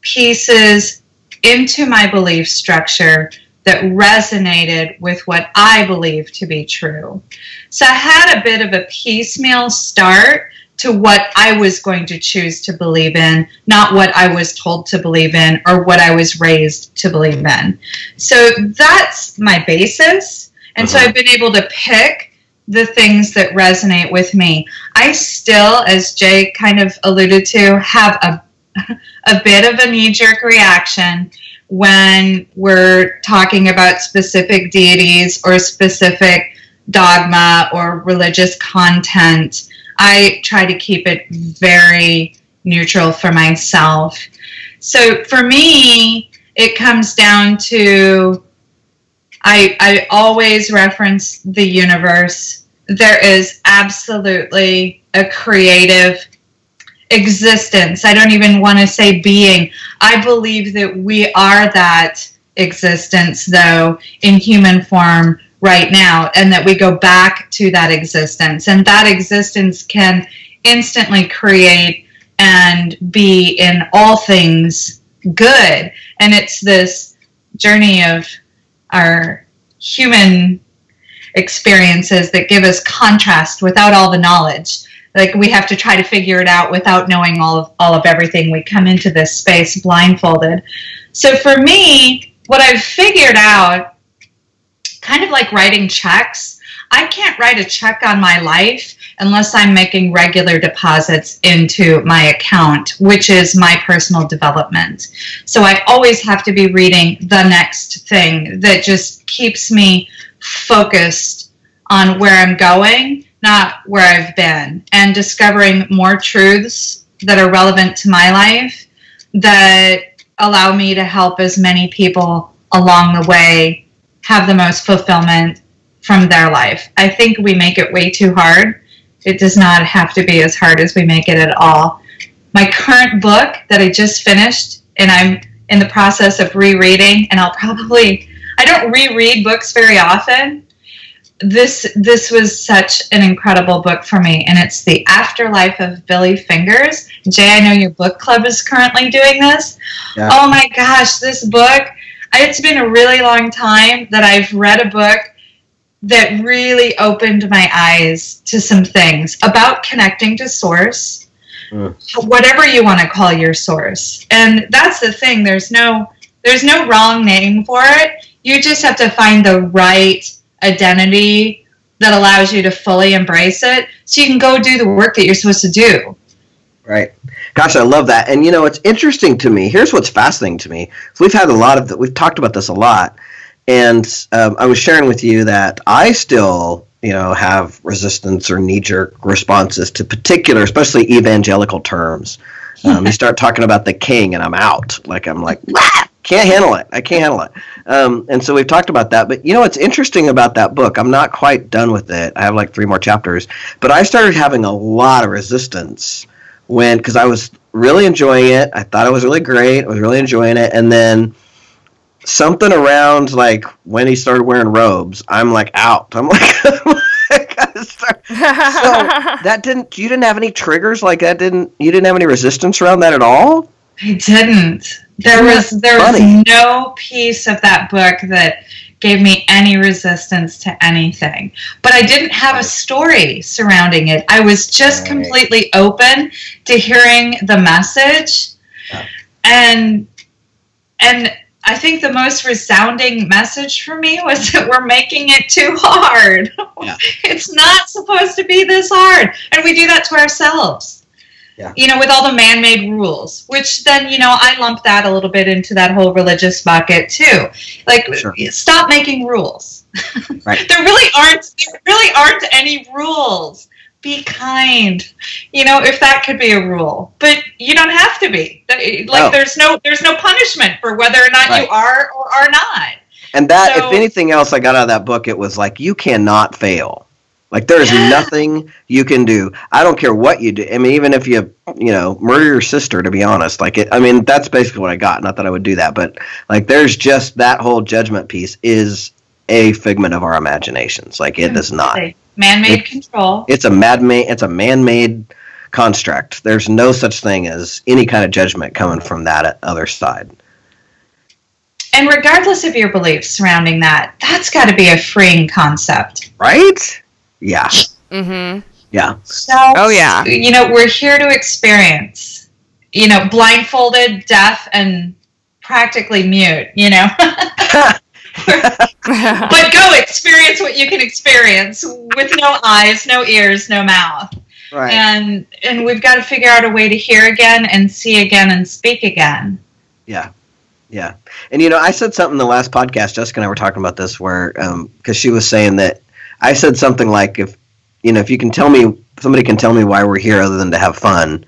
pieces into my belief structure that resonated with what I believe to be true. So I had a bit of a piecemeal start to what I was going to choose to believe in, not what I was told to believe in or what I was raised to believe in. So that's my basis. And uh-huh. so I've been able to pick the things that resonate with me. I still, as Jay kind of alluded to, have a, (laughs) a bit of a knee jerk reaction when we're talking about specific deities or specific dogma or religious content I try to keep it very neutral for myself. So for me, it comes down to I, I always reference the universe. There is absolutely a creative existence. I don't even want to say being. I believe that we are that existence, though, in human form right now and that we go back to that existence. And that existence can instantly create and be in all things good. And it's this journey of our human experiences that give us contrast without all the knowledge. Like we have to try to figure it out without knowing all of all of everything. We come into this space blindfolded. So for me what i've figured out kind of like writing checks. I can't write a check on my life unless I'm making regular deposits into my account, which is my personal development. So I always have to be reading the next thing that just keeps me focused on where I'm going, not where I've been, and discovering more truths that are relevant to my life that allow me to help as many people along the way have the most fulfillment from their life. I think we make it way too hard. It does not have to be as hard as we make it at all. My current book that I just finished, and I'm in the process of rereading, and I'll probably, I don't reread books very often. This this was such an incredible book for me, and it's the Afterlife of Billy Fingers. Jay, I know your book club is currently doing this. Yeah. Oh my gosh, this book it's been a really long time that I've read a book that really opened my eyes to some things about connecting to source, mm. whatever you want to call your source. And that's the thing. There's no there's no wrong name for it. You just have to find the right identity that allows you to fully embrace it so you can go do the work that you're supposed to do. Right. Gosh, I love that. And you know, it's interesting to me. Here's what's fascinating to me. So we've had a lot of, the, we've talked about this a lot, and um, I was sharing with you that I still, you know, have resistance or knee jerk responses to particular, especially evangelical terms. (laughs) Um, you start talking about the king, and I'm out. Like I'm like, can't handle it. I can't handle it. Um, and so we've talked about that. But you know what's interesting about that book? I'm not quite done with it. I have like three more chapters. But I started having a lot of resistance when because I was really enjoying it. I thought it was really great. I was really enjoying it, and then something around like when he started wearing robes, I'm like out. I'm (laughs) like. (laughs) so that didn't you didn't have any triggers like that didn't you didn't have any resistance around that at all i didn't there was there was no piece of that book that gave me any resistance to anything but i didn't have a story surrounding it i was just right. completely open to hearing the message yeah. and and I think the most resounding message for me was that we're making it too hard. Yeah. (laughs) it's not supposed to be this hard. And we do that to ourselves. Yeah. You know, with all the man made rules, which then, you know, I lump that a little bit into that whole religious bucket too. Like, sure. stop making rules. (laughs) Right. there really aren't there really aren't any rules be kind you know if that could be a rule but you don't have to be like oh. there's no there's no punishment for whether or not right. you are or are not and that so, if anything else i got out of that book it was like you cannot fail like there's (laughs) nothing you can do i don't care what you do i mean even if you you know murder your sister to be honest like it i mean that's basically what i got not that i would do that but like there's just that whole judgment piece is a figment of our imaginations like it does not Man-made control. It's a mad-made. It's a man-made construct. There's no such thing as any kind of judgment coming from that other side. And regardless of your beliefs surrounding that, that's got to be a freeing concept, right? Yeah. Mm-hmm. Yeah. So, oh yeah. You know, we're here to experience. You know, blindfolded, deaf, and practically mute. You know. (laughs) but go experience what you can experience with no eyes, no ears, no mouth. Right. And and we've got to figure out a way to hear again and see again and speak again. Yeah. Yeah. And you know, I said something in the last podcast, Jessica and I were talking about this where um cuz she was saying that I said something like if you know, if you can tell me somebody can tell me why we're here other than to have fun,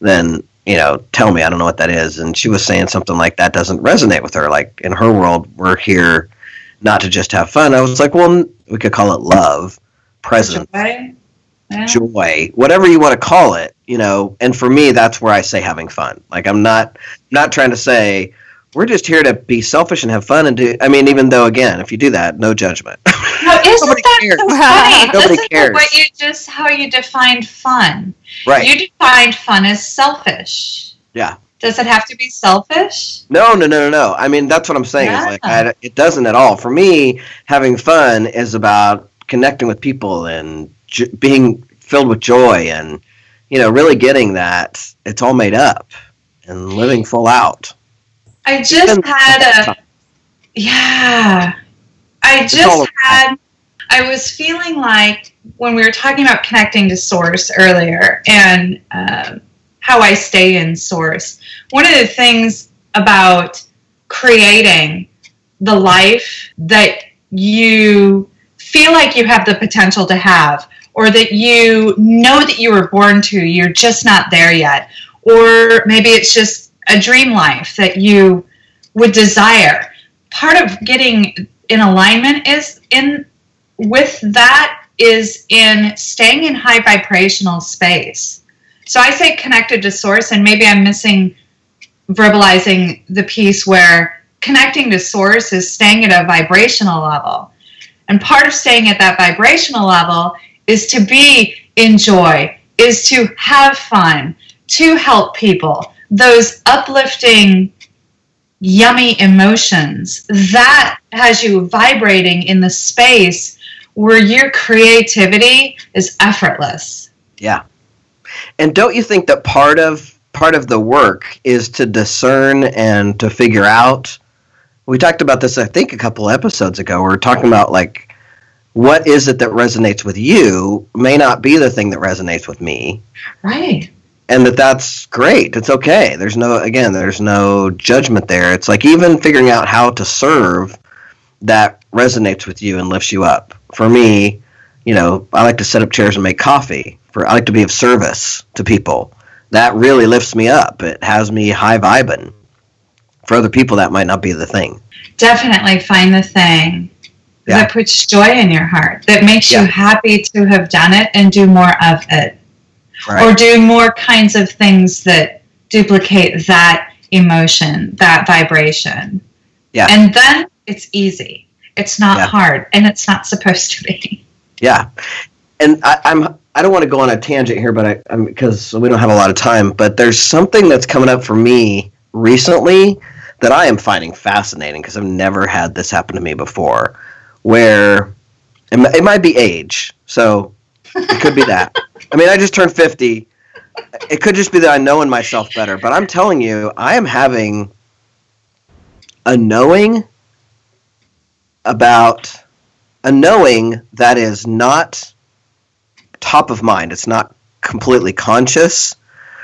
then you know, tell me, I don't know what that is. And she was saying something like that doesn't resonate with her. Like in her world, we're here not to just have fun. I was like, well, we could call it love, presence, joy, yeah. joy whatever you want to call it, you know. And for me, that's where I say having fun. Like I'm not not trying to say we're just here to be selfish and have fun and do. I mean, even though again, if you do that, no judgment. (laughs) No, isn't Nobody (laughs) that cares. so funny? Nobody Listen cares. what you just how you defined fun. Right. You defined fun as selfish. Yeah. Does it have to be selfish? No, no, no, no, no. I mean, that's what I'm saying. Yeah. Like I, it doesn't at all. For me, having fun is about connecting with people and j- being filled with joy and you know really getting that it's all made up and living full out. I just had a yeah. I just had I was feeling like when we were talking about connecting to source earlier and uh, how I stay in source. One of the things about creating the life that you feel like you have the potential to have, or that you know that you were born to, you're just not there yet, or maybe it's just a dream life that you would desire. Part of getting in alignment is in with that is in staying in high vibrational space so I say connected to source, and maybe I'm missing verbalizing the piece where connecting to source is staying at a vibrational level. And part of staying at that vibrational level is to be in joy, is to have fun, to help people. Those uplifting, yummy emotions that has you vibrating in the space where your creativity is effortless. Yeah. And don't you think that part of part of the work is to discern and to figure out? We talked about this, I think, a couple episodes ago. We are talking about like what is it that resonates with you may not be the thing that resonates with me. Right. And that that's great. It's okay. There's no again, there's no judgment there. It's like even figuring out how to serve that resonates with you and lifts you up. For me, you know, I like to set up chairs and make coffee. For I like to be of service to people. That really lifts me up. It has me high vibing. For other people, that might not be the thing. Definitely find the thing Yeah. that puts joy in your heart, that makes Yeah. you happy to have done it and do more of it. Right. Or do more kinds of things that duplicate that emotion, that vibration. Yeah. And then it's easy. It's not Yeah. hard, and it's not supposed to be. Yeah, and I, I'm I don't want to go on a tangent here, but I I'm, because we don't have a lot of time. But there's something that's coming up for me recently that I am finding fascinating because I've never had this happen to me before. Where it, it might be age, so it could be that. (laughs) I mean, I just turned fifty. It could just be that I know in myself better. But I'm telling you, I am having a knowing about a knowing that is not top of mind. It's not completely conscious.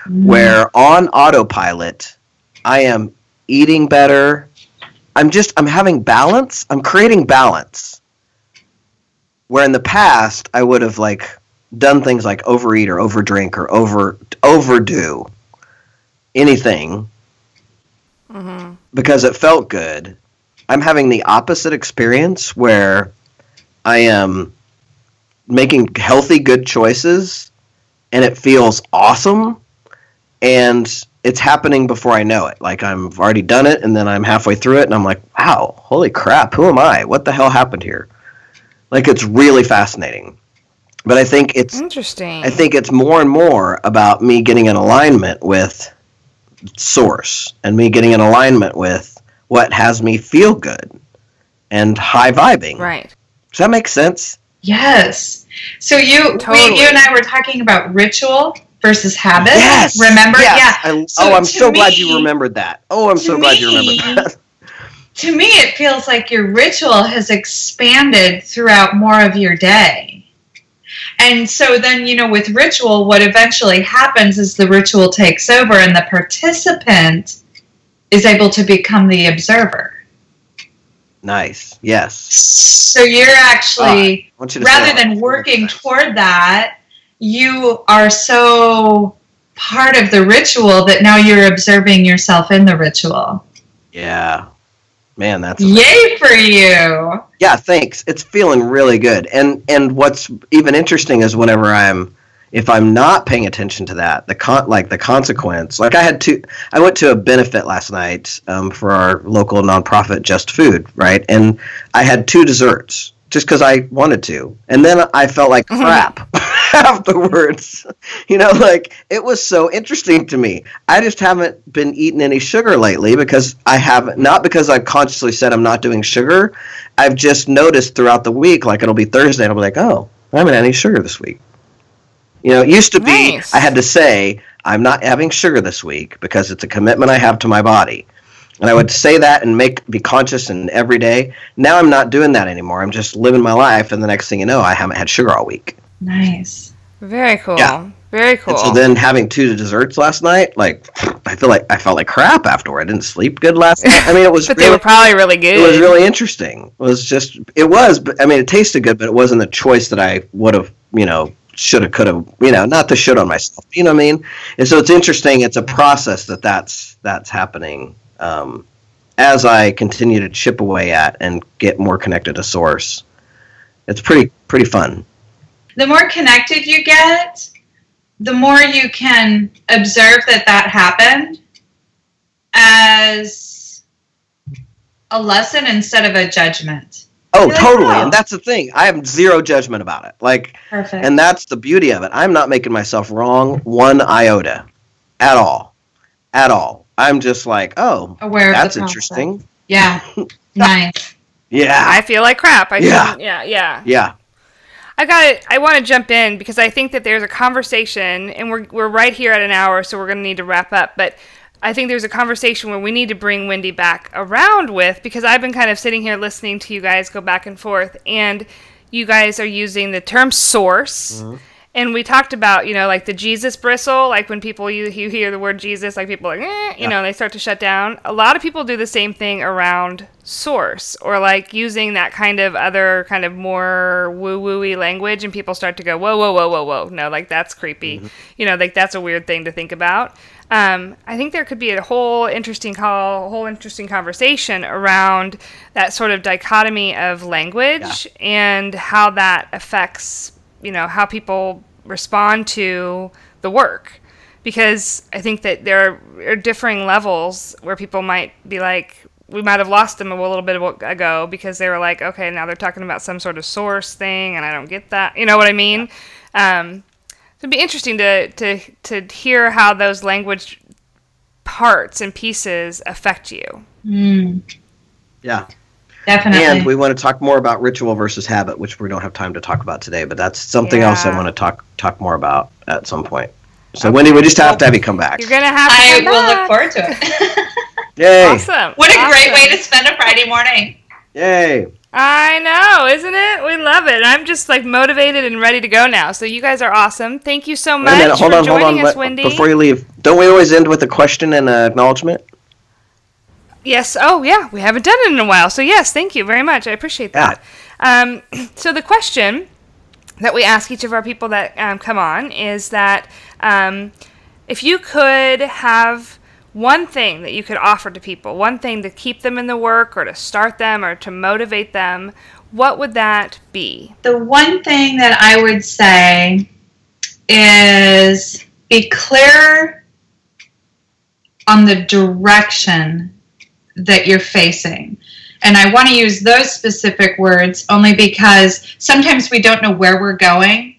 Mm-hmm. Where on autopilot, I am eating better. I'm just I'm having balance. I'm creating balance. Where in the past I would have like done things like overeat or overdrink or over overdo anything Mm-hmm. because it felt good. I'm having the opposite experience where I am making healthy, good choices and it feels awesome and it's happening before I know it. Like I've already done it and then I'm halfway through it and I'm like, wow, holy crap, who am I? What the hell happened here? Like it's really fascinating. But I think it's Interesting. I think it's more and more about me getting in alignment with source and me getting in alignment with what has me feel good and high vibing. right. Does that make sense? Yes. So you, Totally. we, you and I were talking about ritual versus habit. Yes. Remember? Yes. Yeah. I, So oh, I'm to so glad you remembered that. Oh, I'm so glad you remembered that. (laughs) To me, it feels like your ritual has expanded throughout more of your day. And so then, you know, with ritual, what eventually happens is the ritual takes over and the participant is able to become the observer. nice. Yes. So you're actually. Ah, I you rather than working toward that, you are so part of the ritual that now you're observing yourself in the ritual. Yeah. Man, that's Yay for you! Yeah, thanks. It's feeling really good. And and what's even interesting is whenever I'm if I'm not paying attention to that, the con like the consequence. Like I had two I went to a benefit last night um, for our local nonprofit Just Food, right? And I had two desserts just because I wanted to. And then I felt like crap (laughs) afterwards. You know, like it was so interesting to me. I just haven't been eating any sugar lately because I haven't, not because I've consciously said I'm not doing sugar. I've just noticed throughout the week, like it'll be Thursday, and I'll be like, oh, I haven't had any sugar this week. You know, it used to be Nice. I had to say, I'm not having sugar this week because it's a commitment I have to my body. And I would say that and make be conscious and every day. Now I'm not doing that anymore. I'm just living my life, and the next thing you know, I haven't had sugar all week. Nice. Very cool. Yeah. Very cool. And so then having two desserts last night, like I feel like I felt like crap afterward. I didn't sleep good last night. I mean, it was (laughs) but they were probably really good. it was really interesting. It was just it was, but I mean, it tasted good, but it wasn't the choice that I would have, you know, should have, could have, you know, not to shit on myself. You know what I mean? And so it's interesting. It's a process that that's that's happening um, as I continue to chip away at and get more connected to source. It's pretty pretty fun. The more connected you get, the more you can observe that that happened as a lesson instead of a judgment. Oh, like, totally. oh. And that's the thing. I have zero judgment about it. Like Perfect. And that's the beauty of it. I'm not making myself wrong one iota at all. At all. I'm just like, oh, Aware that's interesting. Yeah. (laughs) nice. Yeah. I feel like crap. I Yeah. yeah, yeah. Yeah. I got it. I want to jump in because I think that there's a conversation, and we're we're right here at an hour, so we're going to need to wrap up. But I think there's a conversation where we need to bring Wendy back around with because I've been kind of sitting here listening to you guys go back and forth, and you guys are using the term source, mm-hmm. And we talked about you know like the jesus bristle like when people you, you hear the word jesus like people like eh, you yeah. know they start to shut down a lot of people do the same thing around source or like using that kind of other kind of more woo wooey language and people start to go whoa whoa whoa whoa whoa no like that's creepy mm-hmm. you know like that's a weird thing to think about um, I think there could be a whole interesting call, whole interesting conversation around that sort of dichotomy of language yeah. and how that affects you know how people respond to the work. Because I think that there are differing levels where people might be like we might have lost them a little bit ago because they were like okay now they're talking about some sort of source thing and I don't get that. You know what I mean? Yeah. um, it'd be interesting to to to hear how those language parts and pieces affect you. Mm. yeah Definitely. And we want to talk more about ritual versus habit, which we don't have time to talk about today, but that's something yeah. else I want to talk talk more about at some point. So okay. Wendy, we just have to have you come back. You're gonna have. To I will back. look forward to it. (laughs) (laughs) Yay! Awesome. What a awesome. great way to spend a Friday morning. Yay! I know, isn't it? We love it. I'm just like motivated and ready to go now. So you guys are awesome. Thank you so much minute, hold for on, joining hold on. us, Wendy. Before you leave, don't we always end with a question and an acknowledgement? Yes. Oh, yeah. We haven't done it in a while. So, yes, thank you very much. I appreciate that. Yeah. Um, (clears throat) so, the question that we ask each of our people that um, come on is that um, if you could have one thing that you could offer to people, one thing to keep them in the work or to start them or to motivate them, what would that be? The one thing that I would say is be clear on the direction that you're facing. And I want to use those specific words only because sometimes we don't know where we're going.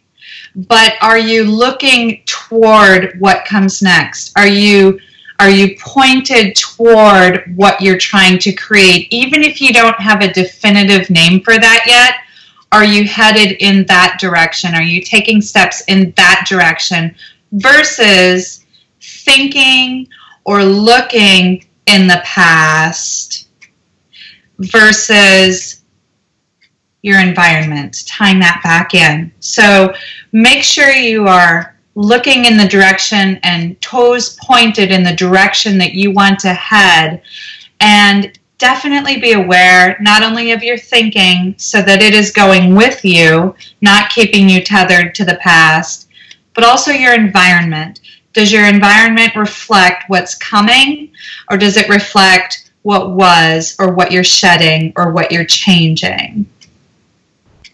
But are you looking toward what comes next? Are you are you pointed toward what you're trying to create even if you don't have a definitive name for that yet? Are you headed in that direction? Are you taking steps in that direction versus thinking or looking in the past versus your environment, tying that back in. So make sure you are looking in the direction and toes pointed in the direction that you want to head. And definitely be aware not only of your thinking so that it is going with you, not keeping you tethered to the past, but also your environment. Does your environment reflect what's coming, or does it reflect what was, or what you're shedding, or what you're changing?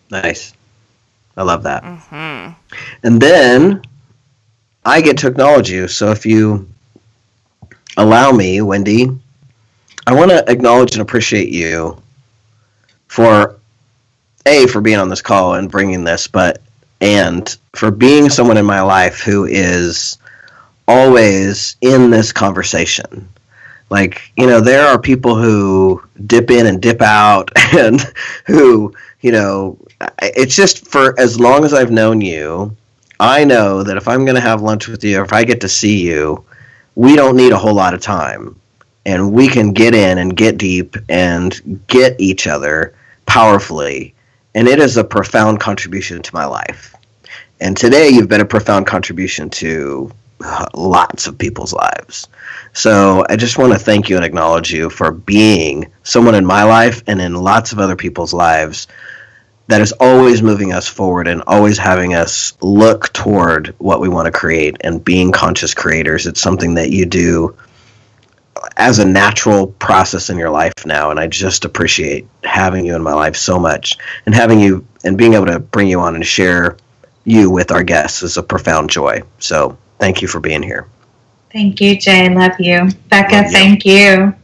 Nice. I love that. Mm-hmm. And then I get to acknowledge you. So if you allow me, Wendy, I want to acknowledge and appreciate you for a for being on this call and bringing this, but and for being someone in my life who is always in this conversation. Like, you know, there are people who dip in and dip out (laughs) and who, you know, it's just for as long as I've known you, I know that if I'm going to have lunch with you or if I get to see you, we don't need a whole lot of time. And we can get in and get deep and get each other powerfully. And it is a profound contribution to my life. And today you've been a profound contribution to lots of people's lives. So I just want to thank you and acknowledge you for being someone in my life and in lots of other people's lives that is always moving us forward and always having us look toward what we want to create and being conscious creators. It's something that you do as a natural process in your life now and I just appreciate having you in my life so much and having you and being able to bring you on and share you with our guests is a profound joy. So thank you for being here. Thank you, Jay. Love you. Becca, Love you. thank you.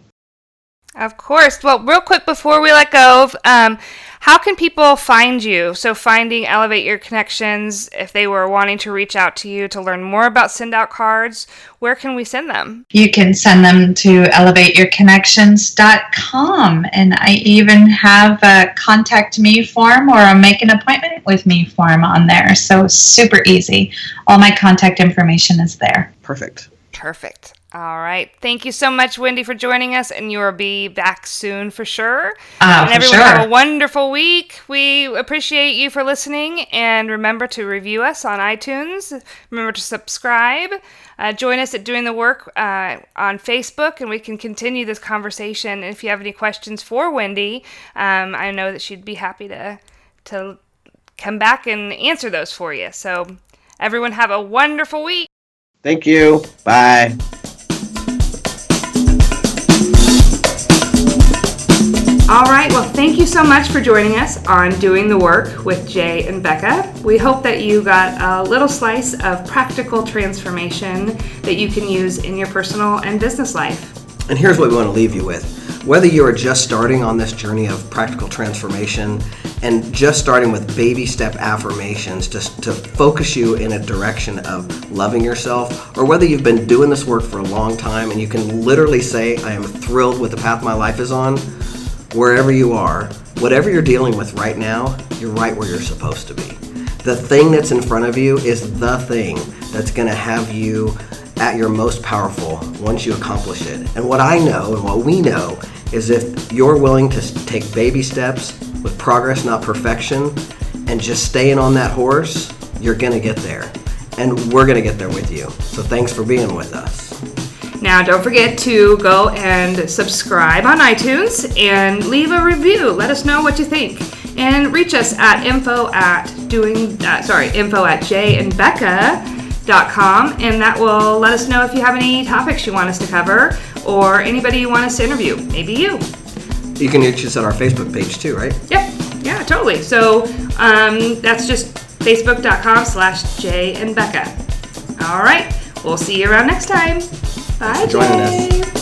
Of course. Well, real quick before we let go, um, how can people find you? So, finding Elevate Your Connections, if they were wanting to reach out to you to learn more about SendOutCards, where can we send them? You can send them to elevateyourconnections.com. And I even have a contact me form or a make an appointment with me form on there. So, super easy. All my contact information is there. Perfect. Perfect. All right. Thank you so much, Wendy, for joining us, and you will be back soon for sure. Uh, and for everyone sure. have a wonderful week. We appreciate you for listening, and remember to review us on iTunes. Remember to subscribe. Uh, join us at Doing the Work uh, on Facebook, and we can continue this conversation. And if you have any questions for Wendy, um, I know that she'd be happy to to come back and answer those for you. So, everyone, have a wonderful week. Thank you. Bye. All right, well, thank you so much for joining us on Doing the Work with Jay and Becca. We hope that you got a little slice of practical transformation that you can use in your personal and business life. And here's what we want to leave you with. Whether you are just starting on this journey of practical transformation and just starting with baby step affirmations just to focus you in a direction of loving yourself, or whether you've been doing this work for a long time and you can literally say, I am thrilled with the path my life is on, wherever you are, whatever you're dealing with right now, you're right where you're supposed to be. The thing that's in front of you is the thing that's going to have you at your most powerful once you accomplish it. And what I know and what we know is if you're willing to take baby steps with progress, not perfection, and just staying on that horse, you're going to get there. And we're going to get there with you. So thanks for being with us. Now, don't forget to go and subscribe on iTunes and leave a review. Let us know what you think. And reach us at info at doing, uh, sorry, info at jayandbecca.com. And that will let us know if you have any topics you want us to cover or anybody you want us to interview. Maybe you. You can reach us at our Facebook page too, right? Yep. Yeah, totally. So um, that's just facebook.com slash Jay and Becca. All right. We'll see you around next time. Bye, for joining us. Jay.